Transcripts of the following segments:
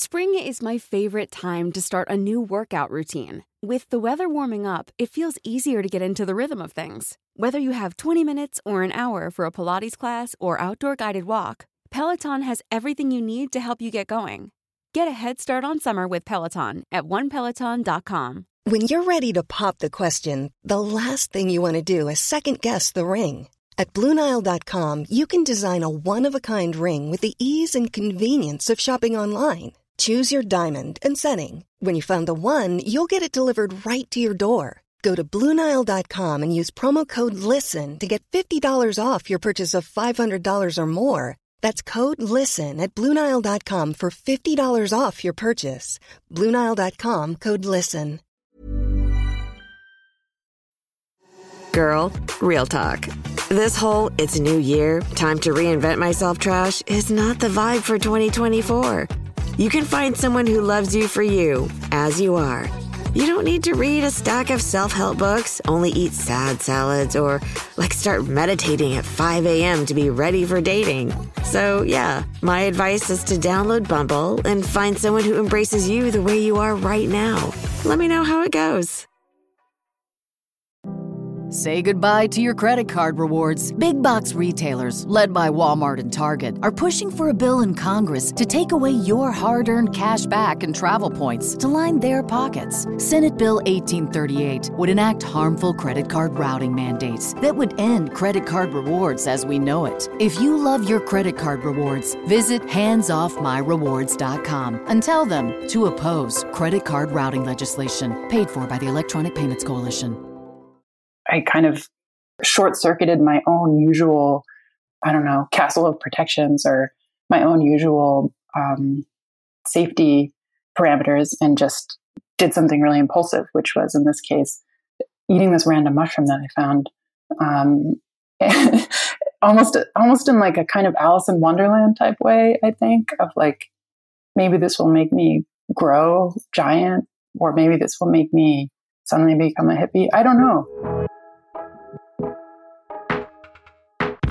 Spring is my favorite time to start a new workout routine. With the weather warming up, it feels easier to get into the rhythm of things. Whether you have 20 minutes or an hour for a Pilates class or outdoor guided walk, Peloton has everything you need to help you get going. Get a head start on summer with Peloton at onepeloton.com. When you're ready to pop the question, the last thing you want to do is second guess the ring. At Bluenile.com, you can design a one of a kind ring with the ease and convenience of shopping online. Choose your diamond and setting. When you find the one, you'll get it delivered right to your door. Go to Bluenile.com and use promo code LISTEN to get $50 off your purchase of $500 or more. That's code LISTEN at Bluenile.com for $50 off your purchase. Bluenile.com code LISTEN. Girl, real talk. This whole it's new year, time to reinvent myself trash is not the vibe for 2024. You can find someone who loves you for you, as you are. You don't need to read a stack of self help books, only eat sad salads, or like start meditating at 5 a.m. to be ready for dating. So, yeah, my advice is to download Bumble and find someone who embraces you the way you are right now. Let me know how it goes. Say goodbye to your credit card rewards. Big box retailers, led by Walmart and Target, are pushing for a bill in Congress to take away your hard earned cash back and travel points to line their pockets. Senate Bill 1838 would enact harmful credit card routing mandates that would end credit card rewards as we know it. If you love your credit card rewards, visit handsoffmyrewards.com and tell them to oppose credit card routing legislation paid for by the Electronic Payments Coalition. I kind of short circuited my own usual, I don't know, castle of protections or my own usual um, safety parameters and just did something really impulsive, which was in this case eating this random mushroom that I found. Um, almost, almost in like a kind of Alice in Wonderland type way, I think, of like maybe this will make me grow giant, or maybe this will make me suddenly become a hippie. I don't know.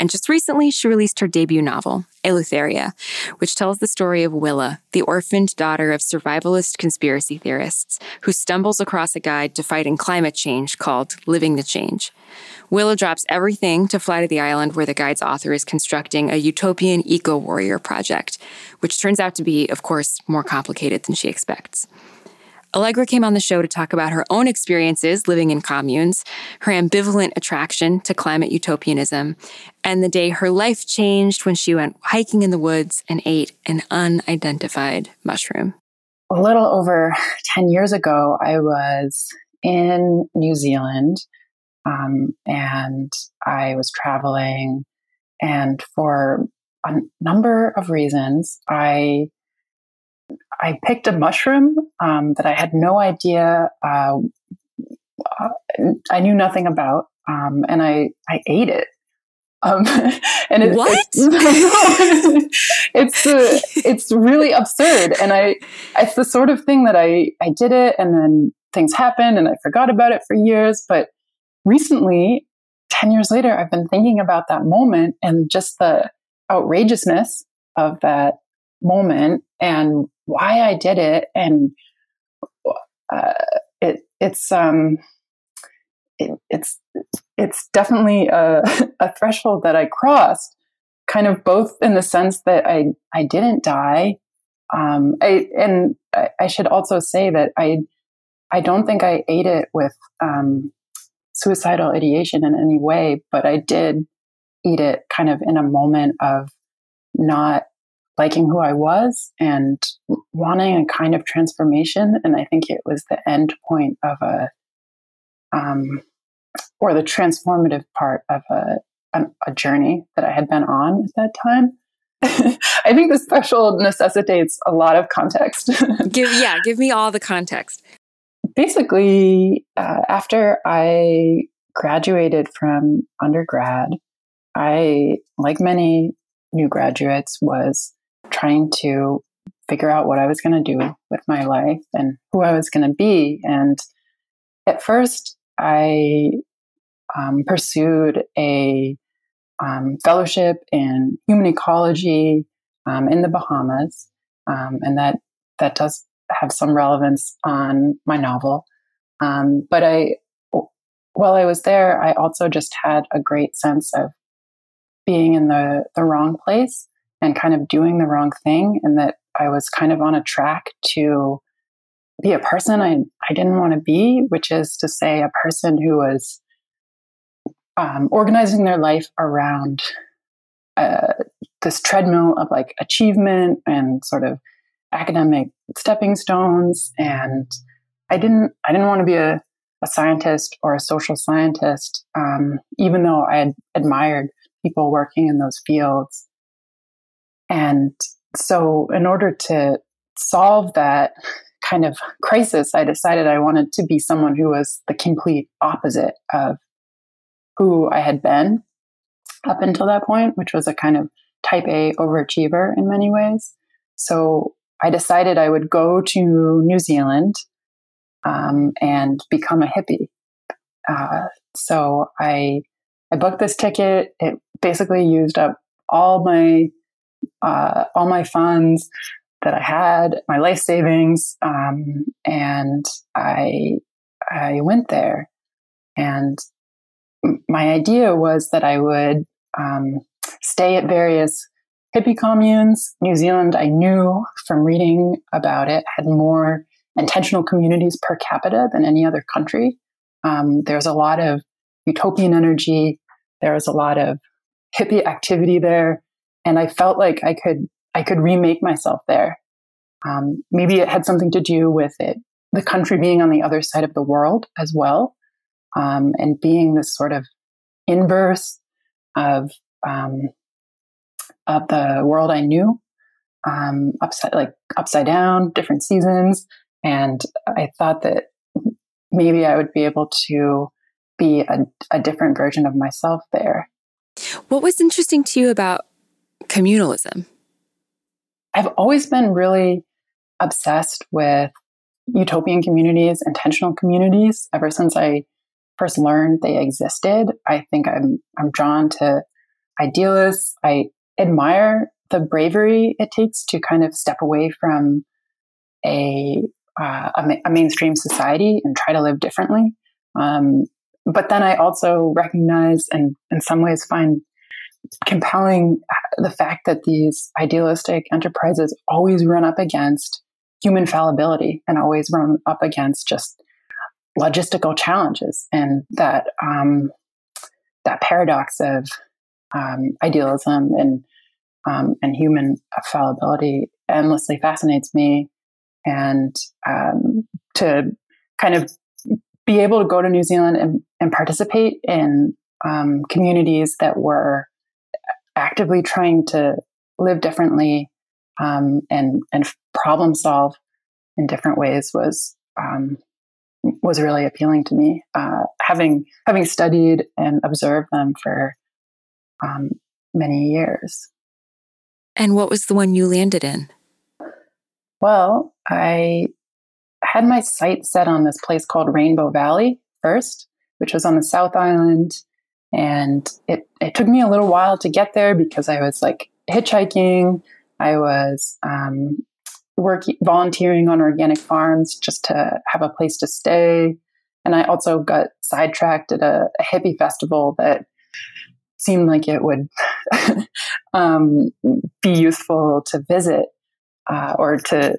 And just recently, she released her debut novel, Eleutheria, which tells the story of Willa, the orphaned daughter of survivalist conspiracy theorists, who stumbles across a guide to fighting climate change called Living the Change. Willa drops everything to fly to the island where the guide's author is constructing a utopian eco warrior project, which turns out to be, of course, more complicated than she expects. Allegra came on the show to talk about her own experiences living in communes, her ambivalent attraction to climate utopianism, and the day her life changed when she went hiking in the woods and ate an unidentified mushroom. A little over 10 years ago, I was in New Zealand um, and I was traveling. And for a number of reasons, I I picked a mushroom um, that I had no idea, uh, I knew nothing about, um, and I I ate it. Um, and it, what? It's it's, uh, it's really absurd, and I it's the sort of thing that I I did it, and then things happened, and I forgot about it for years. But recently, ten years later, I've been thinking about that moment and just the outrageousness of that moment and why I did it, and uh, it it's um it, it's it's definitely a, a threshold that I crossed, kind of both in the sense that I I didn't die, um, I and I, I should also say that I I don't think I ate it with um, suicidal ideation in any way, but I did eat it kind of in a moment of not liking who I was and wanting a kind of transformation. And I think it was the end point of a, um, or the transformative part of a, a, a journey that I had been on at that time. I think the special necessitates a lot of context. give yeah, give me all the context. Basically, uh, after I graduated from undergrad, I, like many new graduates, was trying to figure out what I was going to do with my life and who I was going to be. And at first, I um, pursued a um, fellowship in human ecology um, in the Bahamas, um, and that that does have some relevance on my novel. Um, but I, while I was there, I also just had a great sense of being in the the wrong place and kind of doing the wrong thing, and that I was kind of on a track to be a person I I didn't want to be, which is to say, a person who was um, organizing their life around uh, this treadmill of like achievement and sort of academic stepping stones and i didn't i didn't want to be a, a scientist or a social scientist um, even though i admired people working in those fields and so in order to solve that kind of crisis i decided i wanted to be someone who was the complete opposite of who I had been up until that point, which was a kind of type A overachiever in many ways. So I decided I would go to New Zealand um, and become a hippie. Uh, so I I booked this ticket. It basically used up all my uh, all my funds that I had, my life savings, um, and I I went there. And my idea was that I would um, stay at various hippie communes. New Zealand, I knew from reading about it, had more intentional communities per capita than any other country. Um, there's a lot of utopian energy. There was a lot of hippie activity there, and I felt like I could I could remake myself there. Um, maybe it had something to do with it, the country being on the other side of the world as well um, and being this sort of inverse of um, of the world I knew, um, upside like upside down, different seasons, and I thought that maybe I would be able to be a, a different version of myself there. What was interesting to you about communalism? I've always been really obsessed with utopian communities, intentional communities, ever since I first learned they existed. I think I'm I'm drawn to idealists. I admire the bravery it takes to kind of step away from a uh, a, a, mainstream society and try to live differently. Um, but then I also recognize and in some ways find compelling the fact that these idealistic enterprises always run up against human fallibility and always run up against just logistical challenges and that um, that paradox of um, idealism and um, and human fallibility endlessly fascinates me. And um, to kind of be able to go to New Zealand and, and participate in um, communities that were actively trying to live differently um, and and problem solve in different ways was um, was really appealing to me. Uh, having having studied and observed them for um, many years. And what was the one you landed in? Well, I had my sight set on this place called Rainbow Valley first, which was on the South Island. And it, it took me a little while to get there because I was like hitchhiking. I was um, work volunteering on organic farms just to have a place to stay. And I also got sidetracked at a, a hippie festival that seemed like it would um, be useful to visit uh, or to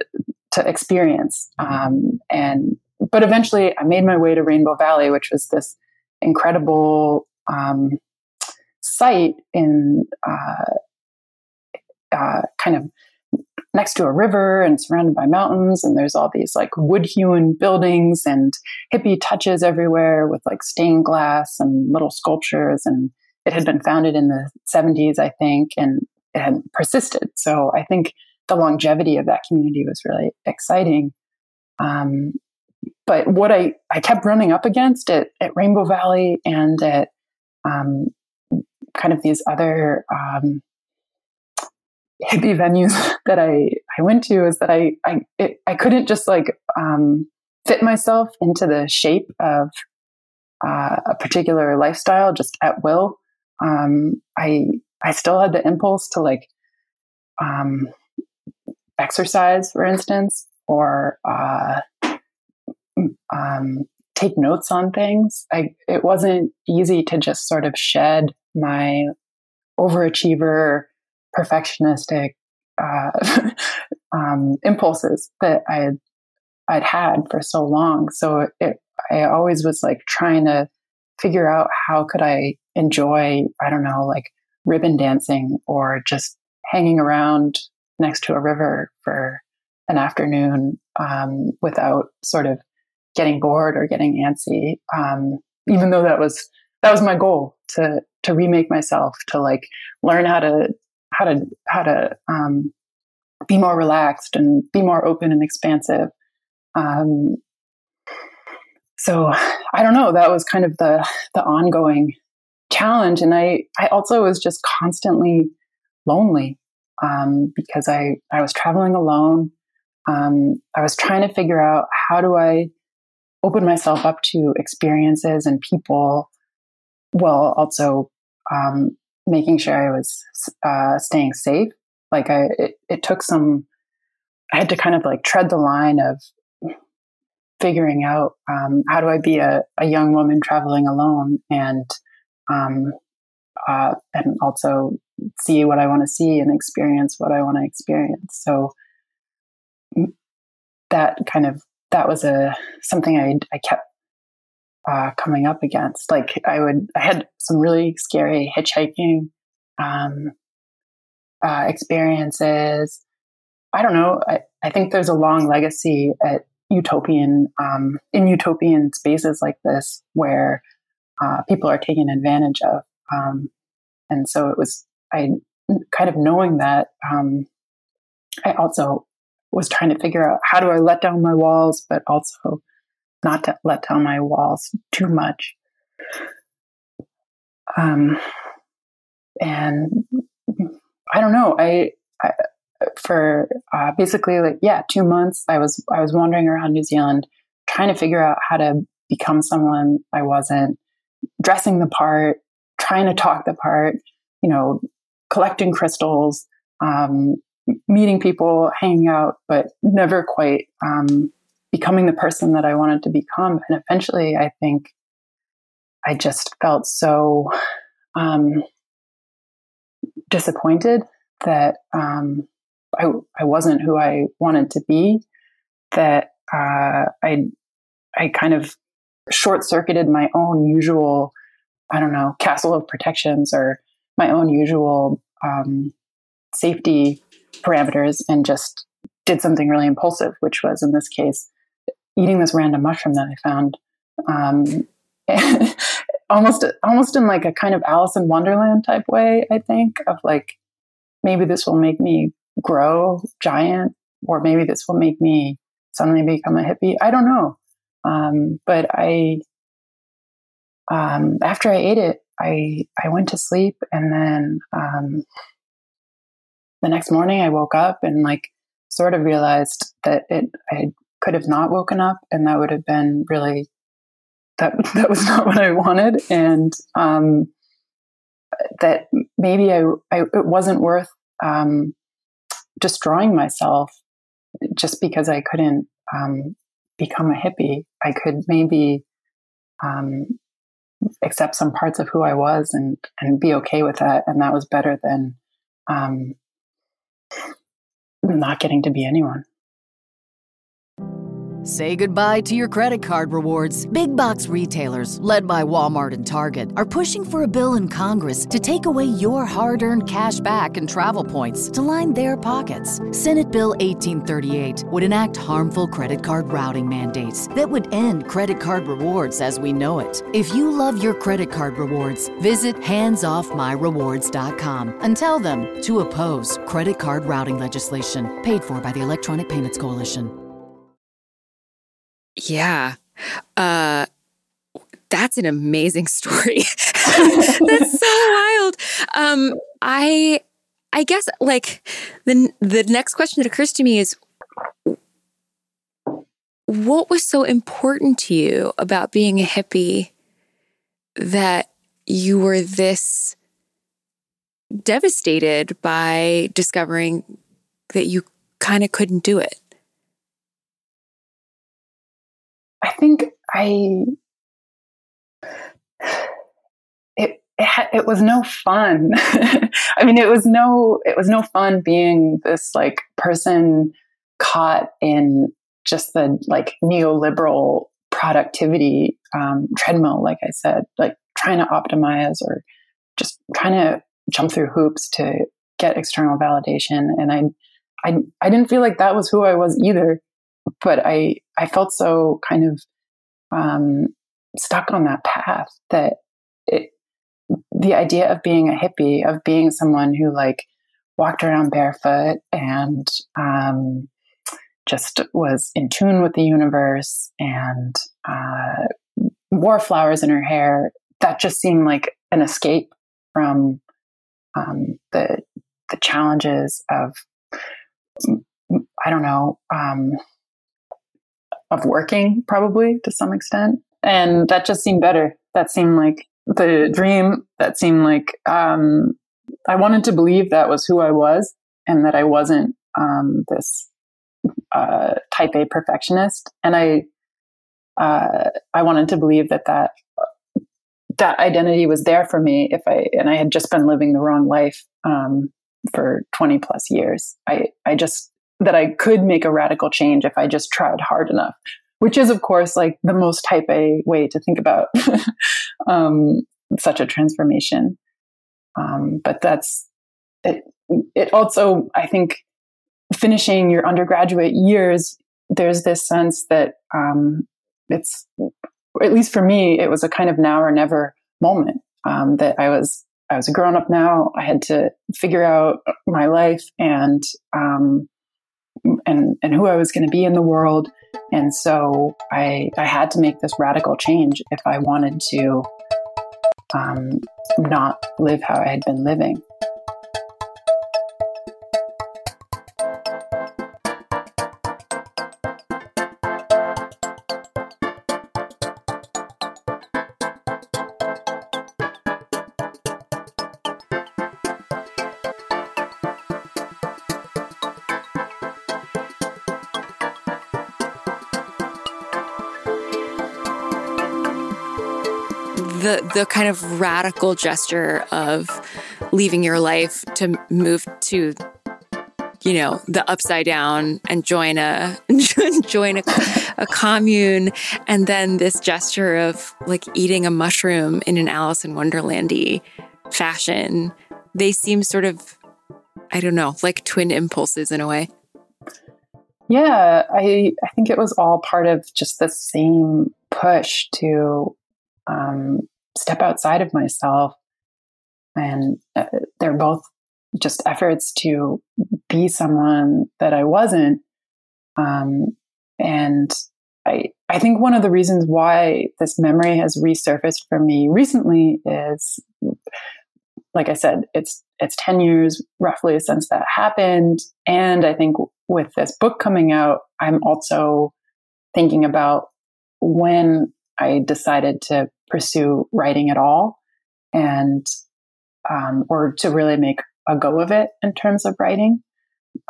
to experience. Um, and but eventually, I made my way to Rainbow Valley, which was this incredible um, site in uh, uh, kind of next to a river and surrounded by mountains and there's all these like wood hewn buildings and hippie touches everywhere with like stained glass and little sculptures and it had been founded in the 70s i think and it had persisted. So i think the longevity of that community was really exciting. Um, but what I, I kept running up against at, at Rainbow Valley and at um, kind of these other um, hippie venues that I, I went to is that I I, it, I couldn't just like um, fit myself into the shape of uh, a particular lifestyle just at will. Um, I I still had the impulse to like um, exercise, for instance, or uh, um, take notes on things. I it wasn't easy to just sort of shed my overachiever, perfectionistic uh, um, impulses that I had I'd had for so long. So it, I always was like trying to figure out how could I enjoy I don't know like ribbon dancing or just hanging around next to a river for an afternoon um, without sort of getting bored or getting antsy. Um, even though that was that was my goal to to remake myself, to like learn how to how to how to um, be more relaxed and be more open and expansive. Um, so I don't know. That was kind of the the ongoing challenge, and I I also was just constantly lonely um, because I I was traveling alone. Um, I was trying to figure out how do I open myself up to experiences and people while also um, making sure I was uh, staying safe. Like I, it, it took some, I had to kind of like tread the line of figuring out um, how do I be a, a, young woman traveling alone and um, uh, and also see what I want to see and experience what I want to experience. So that kind of that was a something I I kept uh, coming up against. Like I would, I had some really scary hitchhiking um, uh, experiences. I don't know. I, I think there's a long legacy at utopian um, in utopian spaces like this where uh, people are taken advantage of, um, and so it was. I kind of knowing that. Um, I also was trying to figure out how do I let down my walls, but also not to let down my walls too much. Um, and I don't know. I, I for uh, basically like yeah, two months. I was I was wandering around New Zealand trying to figure out how to become someone I wasn't, dressing the part, trying to talk the part, you know, collecting crystals, um, meeting people, hanging out, but never quite um, becoming the person that I wanted to become. And eventually, I think I just felt so um, disappointed that um, I, I wasn't who I wanted to be. That uh, I I kind of short circuited my own usual, I don't know, castle of protections or my own usual um, safety parameters and just did something really impulsive, which was in this case eating this random mushroom that I found. Um, almost almost in like a kind of Alice in Wonderland type way, I think, of like maybe this will make me grow giant, or maybe this will make me suddenly become a hippie. I don't know. Um, but I um, after I ate it, I I went to sleep and then um, the next morning I woke up and like sort of realized that it I could have not woken up and that would have been really that that was not what I wanted and um, that maybe I, I, it wasn't worth um, destroying myself just because I couldn't um, become a hippie. I could maybe um, accept some parts of who I was and and be okay with that, and that was better than um, not getting to be anyone. Say goodbye to your credit card rewards. Big box retailers, led by Walmart and Target, are pushing for a bill in Congress to take away your hard earned cash back and travel points to line their pockets. Senate Bill 1838 would enact harmful credit card routing mandates that would end credit card rewards as we know it. If you love your credit card rewards, visit handsoffmyrewards.com and tell them to oppose credit card routing legislation paid for by the Electronic Payments Coalition. Yeah. Uh, that's an amazing story. that's so wild. Um, I I guess like the the next question that occurs to me is what was so important to you about being a hippie that you were this devastated by discovering that you kind of couldn't do it? Think I it it, it was no fun. I mean, it was no it was no fun being this like person caught in just the like neoliberal productivity um, treadmill. Like I said, like trying to optimize or just trying to jump through hoops to get external validation. And I I I didn't feel like that was who I was either but I I felt so kind of um, stuck on that path that it the idea of being a hippie of being someone who like walked around barefoot and um, just was in tune with the universe and uh, wore flowers in her hair that just seemed like an escape from um, the the challenges of I don't know um, of working probably to some extent. And that just seemed better. That seemed like the dream. That seemed like um, I wanted to believe that was who I was and that I wasn't um, this uh, type A perfectionist. And I, uh, I wanted to believe that that that identity was there for me if I and I had just been living the wrong life um, for 20 plus years. I I just that I could make a radical change if I just tried hard enough, which is, of course, like the most type A way to think about um, such a transformation. Um, but that's it. It also, I think, finishing your undergraduate years, there's this sense that um, it's, at least for me, it was a kind of now or never moment um, that I was I was a grown up now. I had to figure out my life and um, and and who I was going to be in the world. And so I I had to make this radical change if I wanted to um, not live how I had been living. The kind of radical gesture of leaving your life to move to you know the upside down and join a join a, a commune and then this gesture of like eating a mushroom in an alice in wonderlandy fashion. They seem sort of i don't know like twin impulses in a way. Yeah i i think it was all part of just the same push to um, step outside of myself. And uh, they're both just efforts to be someone that I wasn't. Um, and I, I think one of the reasons why this memory has resurfaced for me recently is, like I said, it's it's ten years roughly since that happened, and I think with this book coming out, I'm also thinking about when I decided to pursue writing at all and um, or to really make a go of it in terms of writing.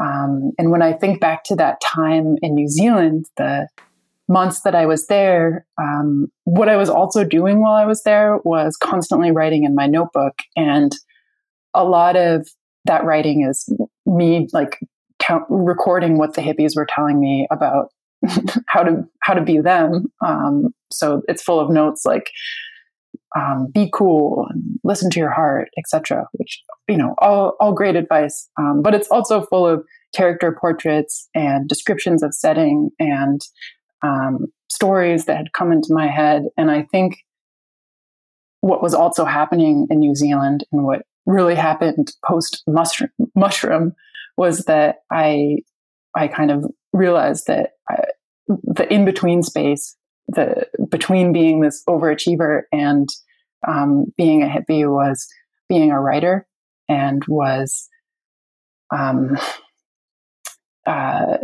Um, and when I think back to that time in New Zealand, the months that I was there, um, what I was also doing while I was there was constantly writing in my notebook. And a lot of that writing is me like recording what the hippies were telling me about how to how to be them. Um, so it's full of notes like um, be cool and listen to your heart, etc. Which you know, all all great advice. Um, but it's also full of character portraits and descriptions of setting and um, stories that had come into my head. And I think what was also happening in New Zealand and what really happened post mushroom, mushroom was that I I kind of realized that I, the in between space, the between being this overachiever and um, being a hippie was being a writer and was um, uh,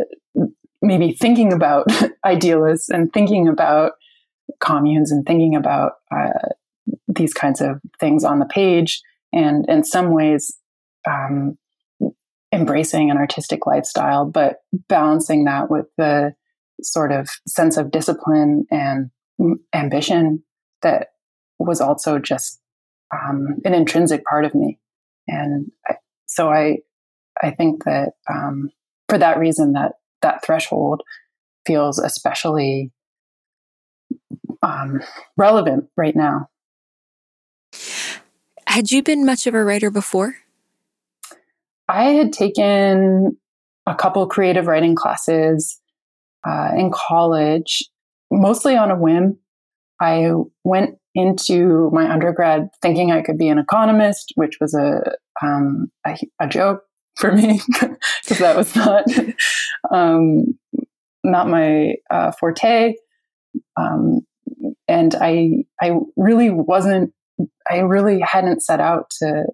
maybe thinking about idealists and thinking about communes and thinking about uh, these kinds of things on the page and in some ways um, embracing an artistic lifestyle, but balancing that with the sort of sense of discipline and ambition that was also just um, an intrinsic part of me. And I, so I, I think that um, for that reason, that that threshold feels especially um, relevant right now. Had you been much of a writer before? I had taken a couple creative writing classes uh, in college, mostly on a whim. I went into my undergrad thinking I could be an economist, which was a um, a, a, joke for me because that was not um, not my uh, forte. Um, and I I really wasn't I really hadn't set out to.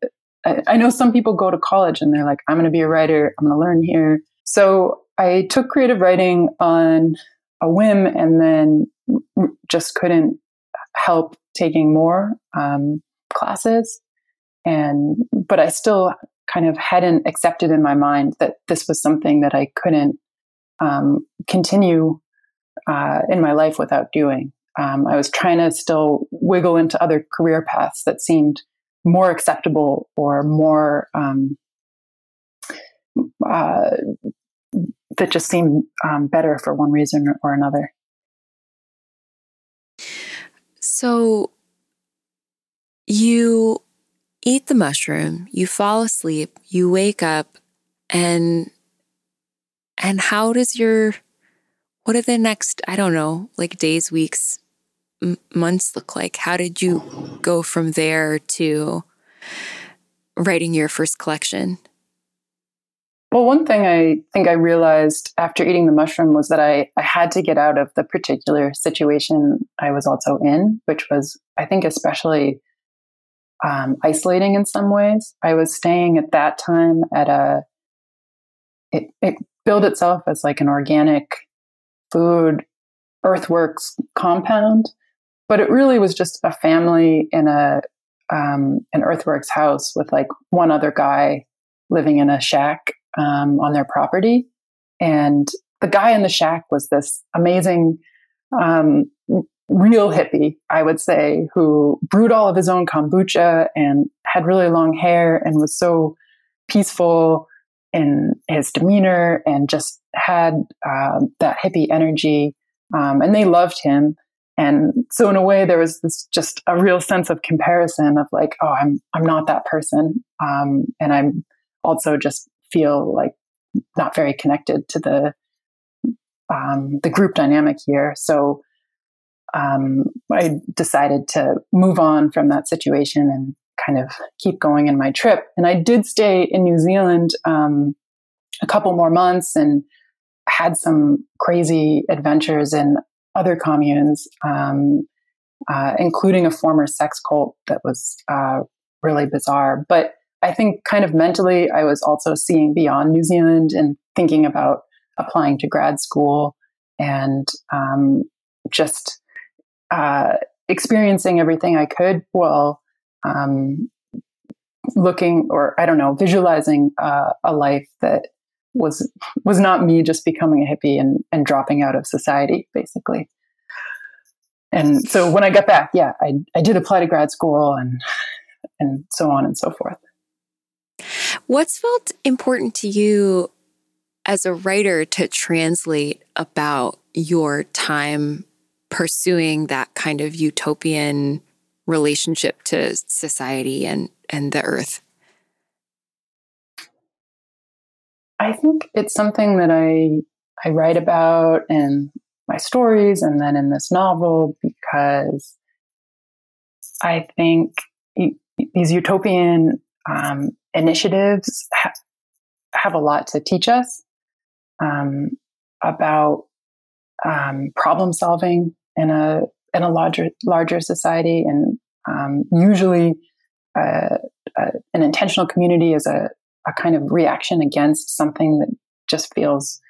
I, I know some people go to college and they're like, I'm going to be a writer. I'm going to learn here. So I took creative writing on a whim and then just couldn't help taking more um, classes. And, but I still kind of hadn't accepted in my mind that this was something that I couldn't um, continue uh, in my life without doing. Um, I was trying to still wiggle into other career paths that seemed more acceptable or more um, uh, that just seemed um, better for one reason or another. So you eat the mushroom, you fall asleep, you wake up, and and how does your what are the next I don't know like days, weeks, m- months look like? How did you go from there to writing your first collection? Well, one thing I think I realized after eating the mushroom was that I, I had to get out of the particular situation I was also in, which was, I think, especially um, isolating in some ways. I was staying at that time at a, it, it billed itself as like an organic food earthworks compound but it really was just a family in a um, an earthworks house with like one other guy living in a shack um, on their property, and the guy in the shack was this amazing, um, real hippie, I would say, who brewed all of his own kombucha and had really long hair and was so peaceful in his demeanor and just had uh, that hippie energy. Um, and they loved him. And so in a way, there was this just a real sense of comparison of like, oh, I'm, I'm not that person. Um, and I'm also just feel like not very connected to the, um, the group dynamic here. So, um, I decided to move on from that situation and kind of keep going in my trip. And I did stay in New Zealand, um, a couple more months and had some crazy adventures in other communes, um, uh, including a former sex cult that was uh, really bizarre. But I think kind of mentally, I was also seeing beyond New Zealand and thinking about applying to grad school and um, just uh, experiencing everything I could while um, looking or I don't know, visualizing uh, a life that was was not me just becoming a hippie and, and dropping out of society, basically. And so when I got back, yeah, I, I did apply to grad school and and so on and so forth. What's felt important to you as a writer to translate about your time pursuing that kind of utopian relationship to society and, and the earth? I think it's something that I I write about in my stories and then in this novel because I think these utopian um, initiatives ha- have a lot to teach us um, about um, problem solving in a in a larger larger society, and um, usually uh, uh, an intentional community is a, a kind of reaction against something that just feels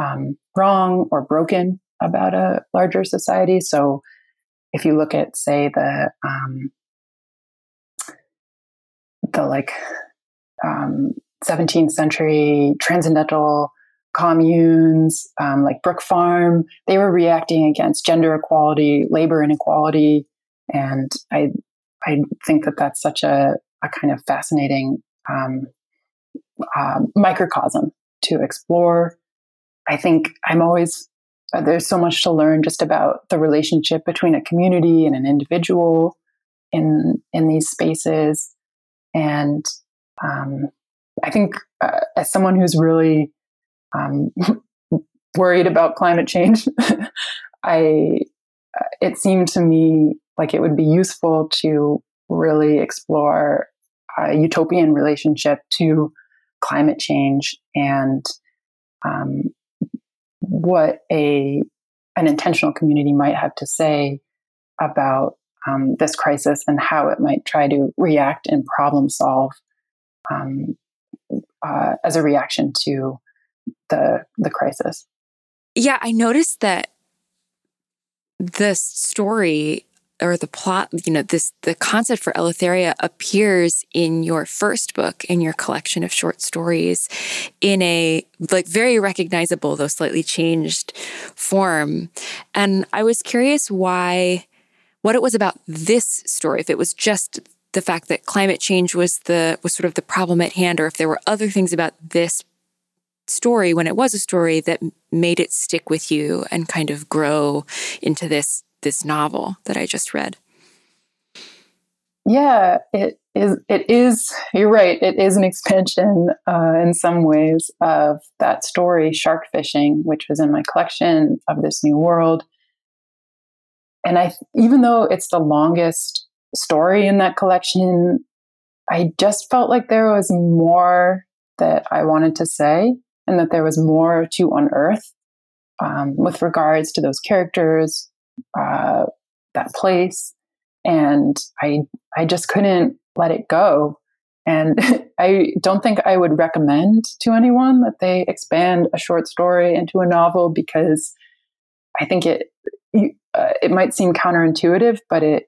um, wrong or broken about a larger society. So, if you look at, say, the um, the like um, 17th century transcendental communes um, like Brook Farm, they were reacting against gender equality, labor inequality, and I I think that that's such a, a kind of fascinating um, uh, microcosm to explore. I think I'm always uh, there's so much to learn just about the relationship between a community and an individual in in these spaces, and um, I think uh, as someone who's really um, worried about climate change, I uh, it seemed to me like it would be useful to really explore a utopian relationship to climate change and um, what a an intentional community might have to say about um, this crisis and how it might try to react and problem solve um, uh, as a reaction to the the crisis. Yeah, I noticed that the story or the plot, you know, this the concept for Eleutheria appears in your first book in your collection of short stories in a like very recognizable though slightly changed form. And I was curious why what it was about this story if it was just the fact that climate change was the was sort of the problem at hand or if there were other things about this story when it was a story that made it stick with you and kind of grow into this this novel that I just read. Yeah, it is. It is. You're right. It is an expansion uh, in some ways of that story, shark fishing, which was in my collection of this new world. And I, even though it's the longest story in that collection, I just felt like there was more that I wanted to say, and that there was more to unearth um, with regards to those characters, uh, that place, and I I just couldn't let it go. And I don't think I would recommend to anyone that they expand a short story into a novel because I think it uh, it might seem counterintuitive, but it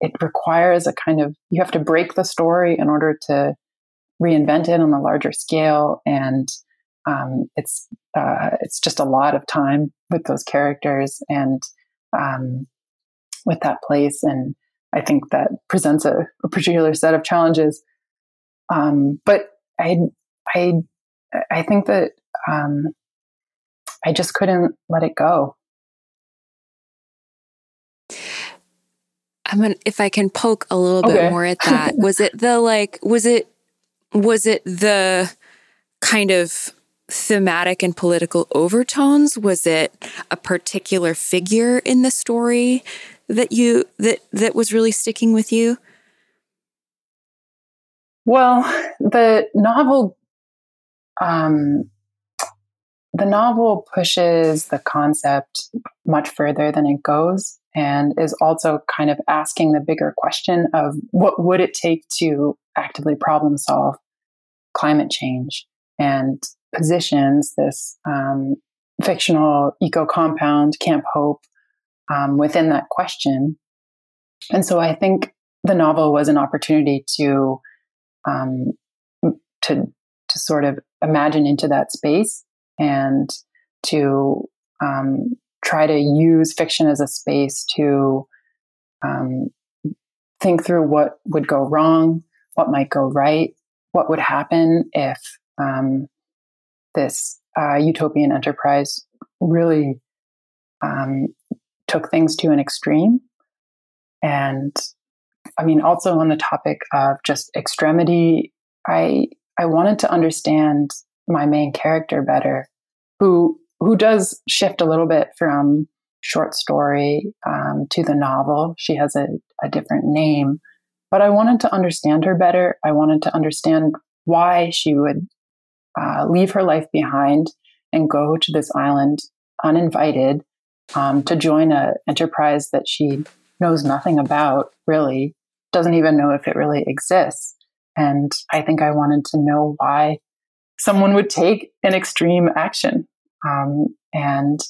it requires a kind of you have to break the story in order to reinvent it on a larger scale, and um, it's uh, it's just a lot of time with those characters and um, with that place. And I think that presents a, a particular set of challenges. Um, but I, I, I think that um, I just couldn't let it go. I'm gonna, if I can poke a little okay. bit more at that. was it the like? Was it was it the kind of thematic and political overtones? Was it a particular figure in the story that you that that was really sticking with you? Well, the novel um, the novel pushes the concept much further than it goes and is also kind of asking the bigger question of what would it take to actively problem solve climate change and positions this um, fictional eco compound, Camp Hope, um, within that question. And so I think the novel was an opportunity to um, to to sort of imagine into that space and to um, try to use fiction as a space to um, think through what would go wrong, what might go right, what would happen if um, this uh, Utopian Enterprise really um, took things to an extreme. And I mean, also on the topic of just extremity, I I wanted to understand my main character better, who who does shift a little bit from short story um, to the novel. She has a, a different name, but I wanted to understand her better. I wanted to understand why she would uh, leave her life behind and go to this island uninvited um, to join an enterprise that she knows nothing about, really, doesn't even know if it really exists. And I think I wanted to know why someone would take an extreme action. Um, and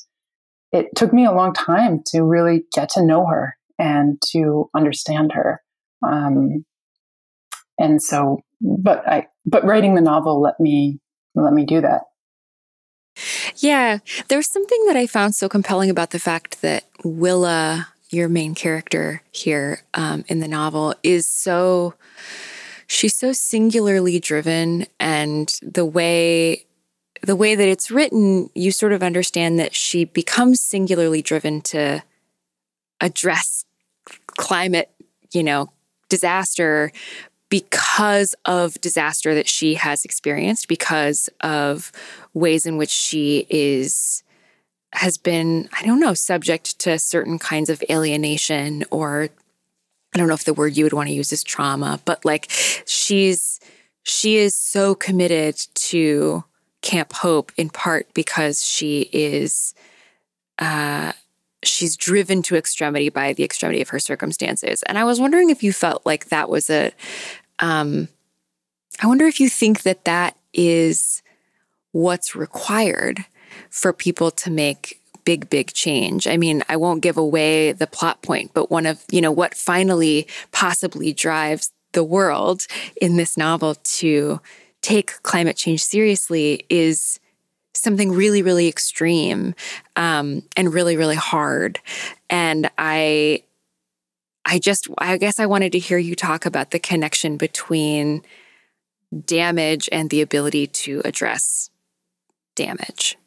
it took me a long time to really get to know her and to understand her. Um, and so, but I, but writing the novel let me, let me do that. Yeah, there's something that I found so compelling about the fact that Willa, your main character here um, in the novel, is so she's so singularly driven, and the way the way that it's written, you sort of understand that she becomes singularly driven to address climate, you know, disaster because of disaster that she has experienced, because of ways in which she is has been, I don't know, subject to certain kinds of alienation or I don't know if the word you would want to use is trauma, but like she's she is so committed to Camp Hope in part because she is uh she's driven to extremity by the extremity of her circumstances. And I was wondering if you felt like that was a um I wonder if you think that that is what's required for people to make big, big change. I mean, I won't give away the plot point, but one of, you know, what finally possibly drives the world in this novel to take climate change seriously is something really, really extreme um, and really, really hard. And I, I just, I guess I wanted to hear you talk about the connection between damage and the ability to address damage.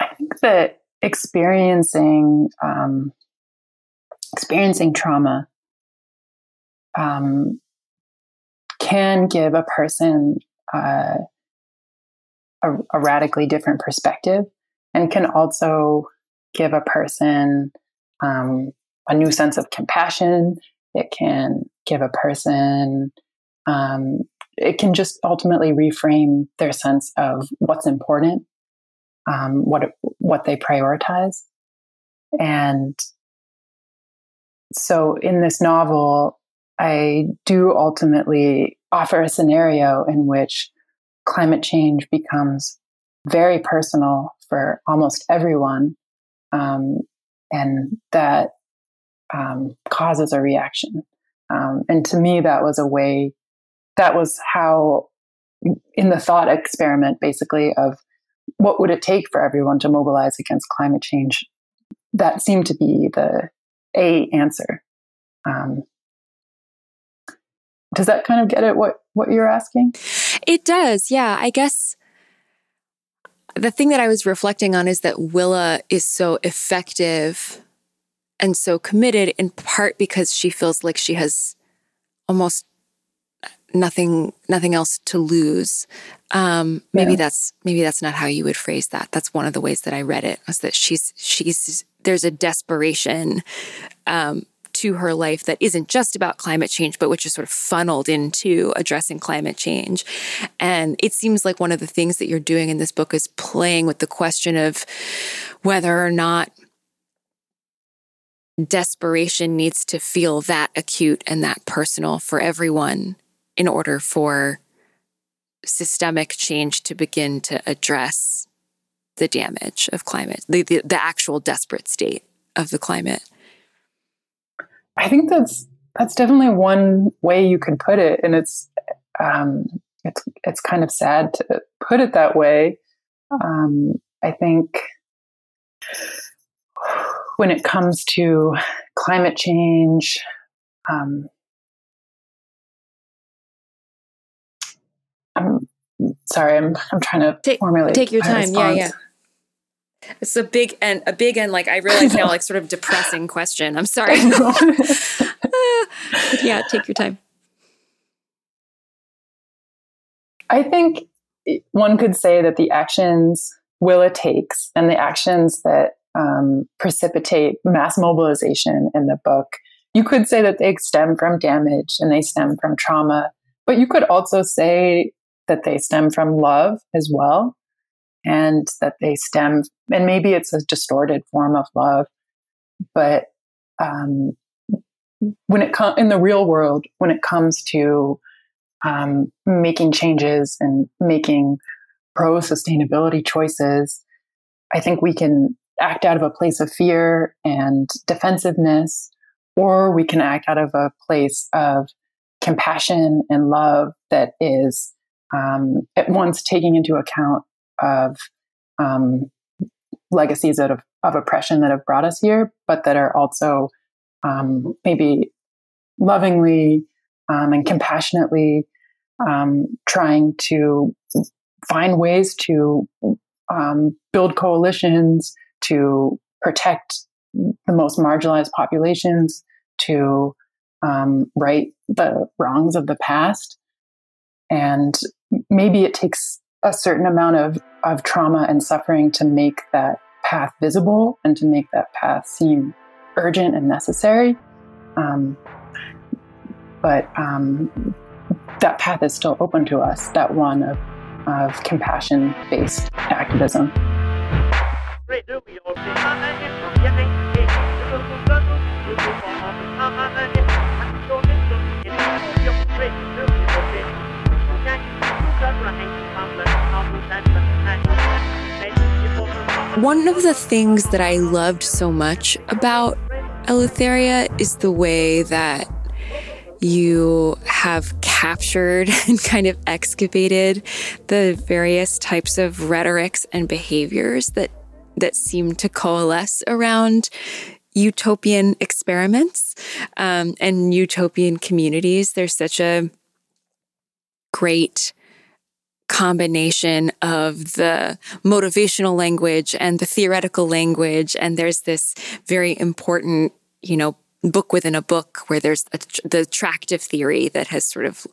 I think that experiencing um, experiencing trauma um, can give a person uh, a, a, radically different perspective, and can also give a person um, a new sense of compassion. It can give a person um, it can just ultimately reframe their sense of what's important um, what what they prioritize, and so in this novel, I do ultimately offer a scenario in which climate change becomes very personal for almost everyone, um, and that um, causes a reaction. Um, and to me, that was a way. That was how, in the thought experiment, basically of what would it take for everyone to mobilize against climate change? That seemed to be the A answer. Um, does that kind of get at what, what you're asking? It does. Yeah. I guess the thing that I was reflecting on is that Willa is so effective and so committed in part because she feels like she has almost nothing nothing else to lose um, maybe yeah. that's maybe that's not how you would phrase that that's one of the ways that i read it was that she's she's there's a desperation um, to her life that isn't just about climate change but which is sort of funneled into addressing climate change and it seems like one of the things that you're doing in this book is playing with the question of whether or not desperation needs to feel that acute and that personal for everyone in order for systemic change to begin to address the damage of climate, the, the, the actual desperate state of the climate. I think that's that's definitely one way you could put it, and it's um, it's it's kind of sad to put it that way. Um, I think when it comes to climate change, um, I'm sorry, I'm I'm trying to take, formulate. Take your time. Yeah, yeah. It's a big and a big and like I realize now like sort of depressing question. I'm sorry. yeah, take your time. I think one could say that the actions Willa takes and the actions that um, precipitate mass mobilization in the book, you could say that they stem from damage and they stem from trauma, but you could also say that they stem from love as well, and that they stem, and maybe it's a distorted form of love, but um, when it comes in the real world, when it comes to um, making changes and making pro sustainability choices, I think we can act out of a place of fear and defensiveness, or we can act out of a place of compassion and love that is um, at once taking into account of um, legacies of, of oppression that have brought us here, but that are also um, maybe lovingly um, and compassionately um, trying to find ways to um, build coalitions to protect the most marginalized populations, to um, right the wrongs of the past. And maybe it takes a certain amount of, of trauma and suffering to make that path visible and to make that path seem urgent and necessary. Um, but um, that path is still open to us, that one of, of compassion based activism. One of the things that I loved so much about Eleutheria is the way that you have captured and kind of excavated the various types of rhetorics and behaviors that that seem to coalesce around utopian experiments um, and utopian communities. There's such a great combination of the motivational language and the theoretical language. And there's this very important, you know, book within a book where there's a, the attractive theory that has sort of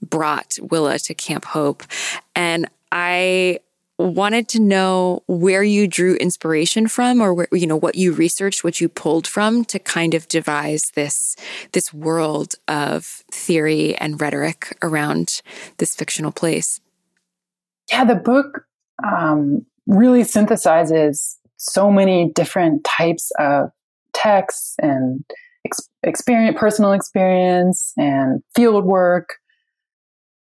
brought Willa to Camp Hope. And I wanted to know where you drew inspiration from or where, you know what you researched what you pulled from to kind of devise this this world of theory and rhetoric around this fictional place yeah, the book um, really synthesizes so many different types of texts and ex- experience, personal experience, and field work.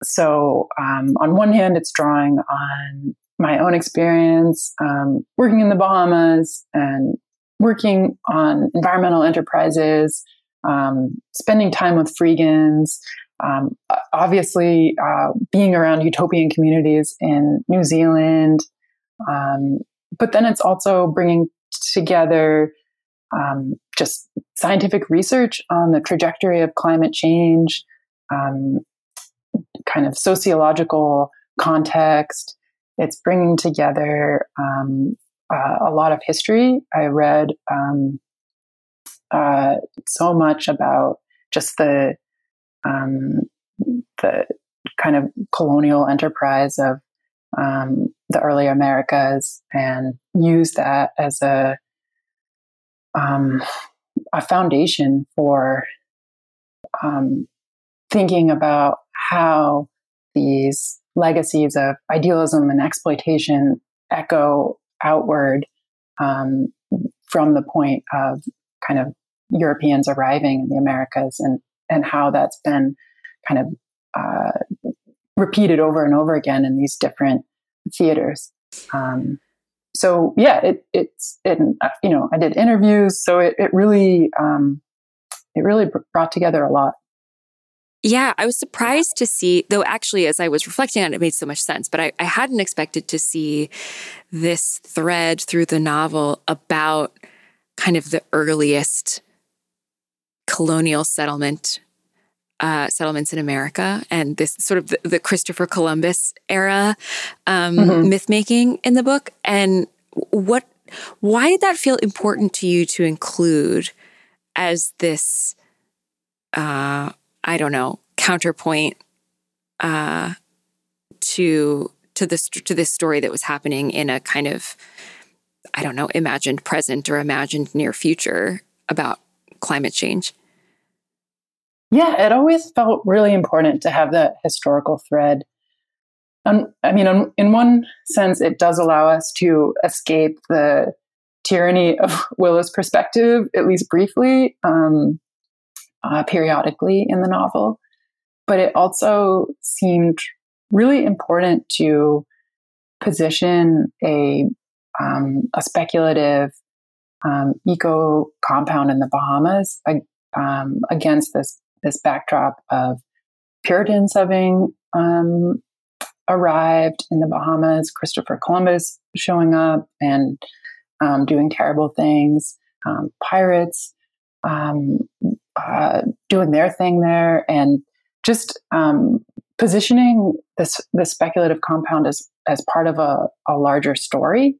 So, um, on one hand, it's drawing on my own experience um, working in the Bahamas and working on environmental enterprises, um, spending time with Freegans, um, obviously, uh, being around utopian communities in New Zealand, um, but then it's also bringing together um, just scientific research on the trajectory of climate change, um, kind of sociological context. It's bringing together um, uh, a lot of history. I read um, uh, so much about just the um, the kind of colonial enterprise of um, the early Americas and use that as a um, a foundation for um, thinking about how these legacies of idealism and exploitation echo outward um, from the point of kind of Europeans arriving in the Americas and and how that's been kind of uh, repeated over and over again in these different theaters. Um, so yeah, it, it's it, you know I did interviews, so it, it really um, it really brought together a lot. Yeah, I was surprised to see, though actually, as I was reflecting on it, it made so much sense, but I, I hadn't expected to see this thread through the novel about kind of the earliest colonial settlement uh, settlements in America and this sort of the, the Christopher Columbus era um, mm-hmm. myth making in the book. And what, why did that feel important to you to include as this, uh, I don't know, counterpoint uh, to to this to this story that was happening in a kind of I don't know, imagined present or imagined near future about climate change? Yeah, it always felt really important to have that historical thread. Um, I mean, in one sense, it does allow us to escape the tyranny of Willa's perspective, at least briefly, um, uh, periodically in the novel. But it also seemed really important to position a um, a speculative um, eco compound in the Bahamas um, against this this backdrop of Puritans having um, arrived in the Bahamas, Christopher Columbus showing up and um, doing terrible things, um, pirates uh, doing their thing there, and just positioning this this speculative compound as as part of a, a larger story.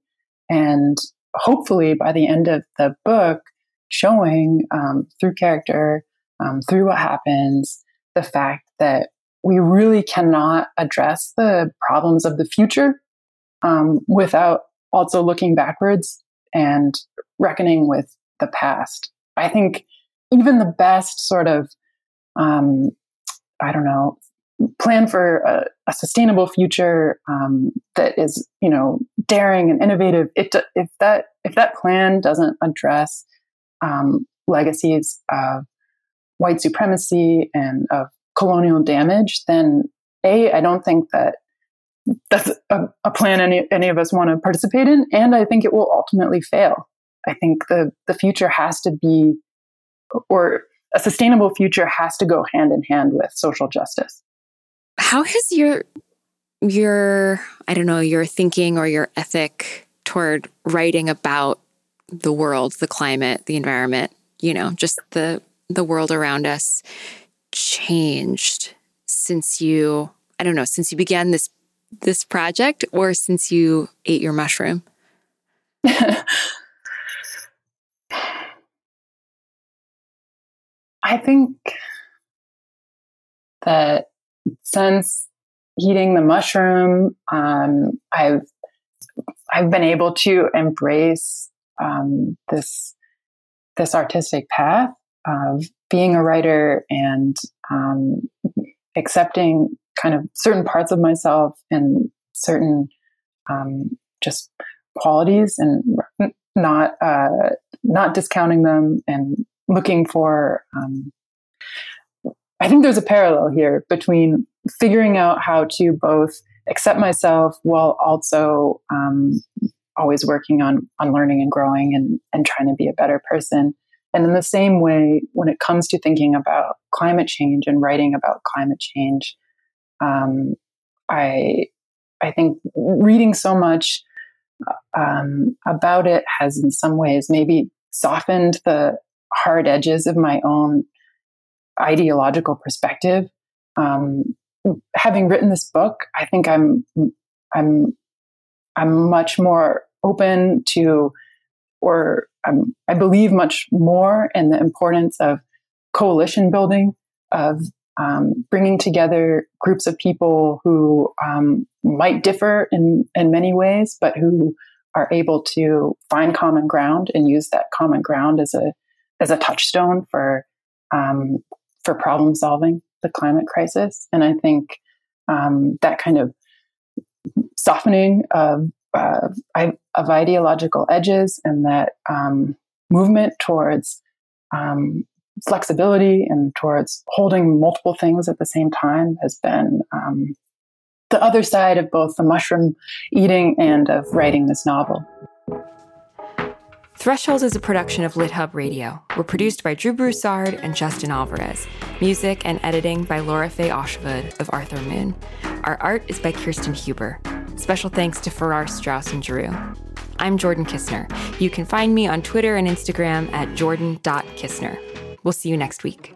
And hopefully by the end of the book showing um, through character um, through what happens the fact that we really cannot address the problems of the future um, without also looking backwards and reckoning with the past. I think even the best sort of um, i don't know plan for a, a sustainable future um, that is, you know, daring and innovative. It, if that if that plan doesn't address um, legacies of white supremacy and of colonial damage, then a I don't think that that's a, a plan any any of us want to participate in, and I think it will ultimately fail. I think the the future has to be, or a sustainable future has to go hand in hand with social justice. How has your your I don't know, your thinking or your ethic toward writing about the world, the climate, the environment, you know, just the the world around us changed since you I don't know, since you began this this project or since you ate your mushroom? I think that since eating the mushroom, um, I've I've been able to embrace um, this this artistic path of being a writer and um, accepting kind of certain parts of myself and certain um, just qualities and not uh, not discounting them and looking for um, I think there's a parallel here between figuring out how to both accept myself while also um, always working on on learning and growing and and trying to be a better person. And in the same way, when it comes to thinking about climate change and writing about climate change, um, I I think reading so much um, about it has, in some ways, maybe softened the hard edges of my own ideological perspective. Um, having written this book, I think I'm I'm I'm much more open to, or I'm, I believe much more in the importance of coalition building, of um, bringing together groups of people who um, might differ in in many ways, but who are able to find common ground and use that common ground as a as a touchstone for um, for problem solving the climate crisis. And I think um, that kind of softening of, uh, of ideological edges and that um, movement towards um, flexibility and towards holding multiple things at the same time has been um, the other side of both the mushroom eating and of writing this novel. Threshold is a production of LitHub Radio. We're produced by Drew Broussard and Justin Alvarez. Music and editing by Lora-Faye Åshuvud of Arthur Moon. Our art is by Kirsten Huber. Special thanks to Farrar Straus and Giroux. I'm Jordan Kisner. You can find me on Twitter and Instagram at jordan.kisner. We'll see you next week.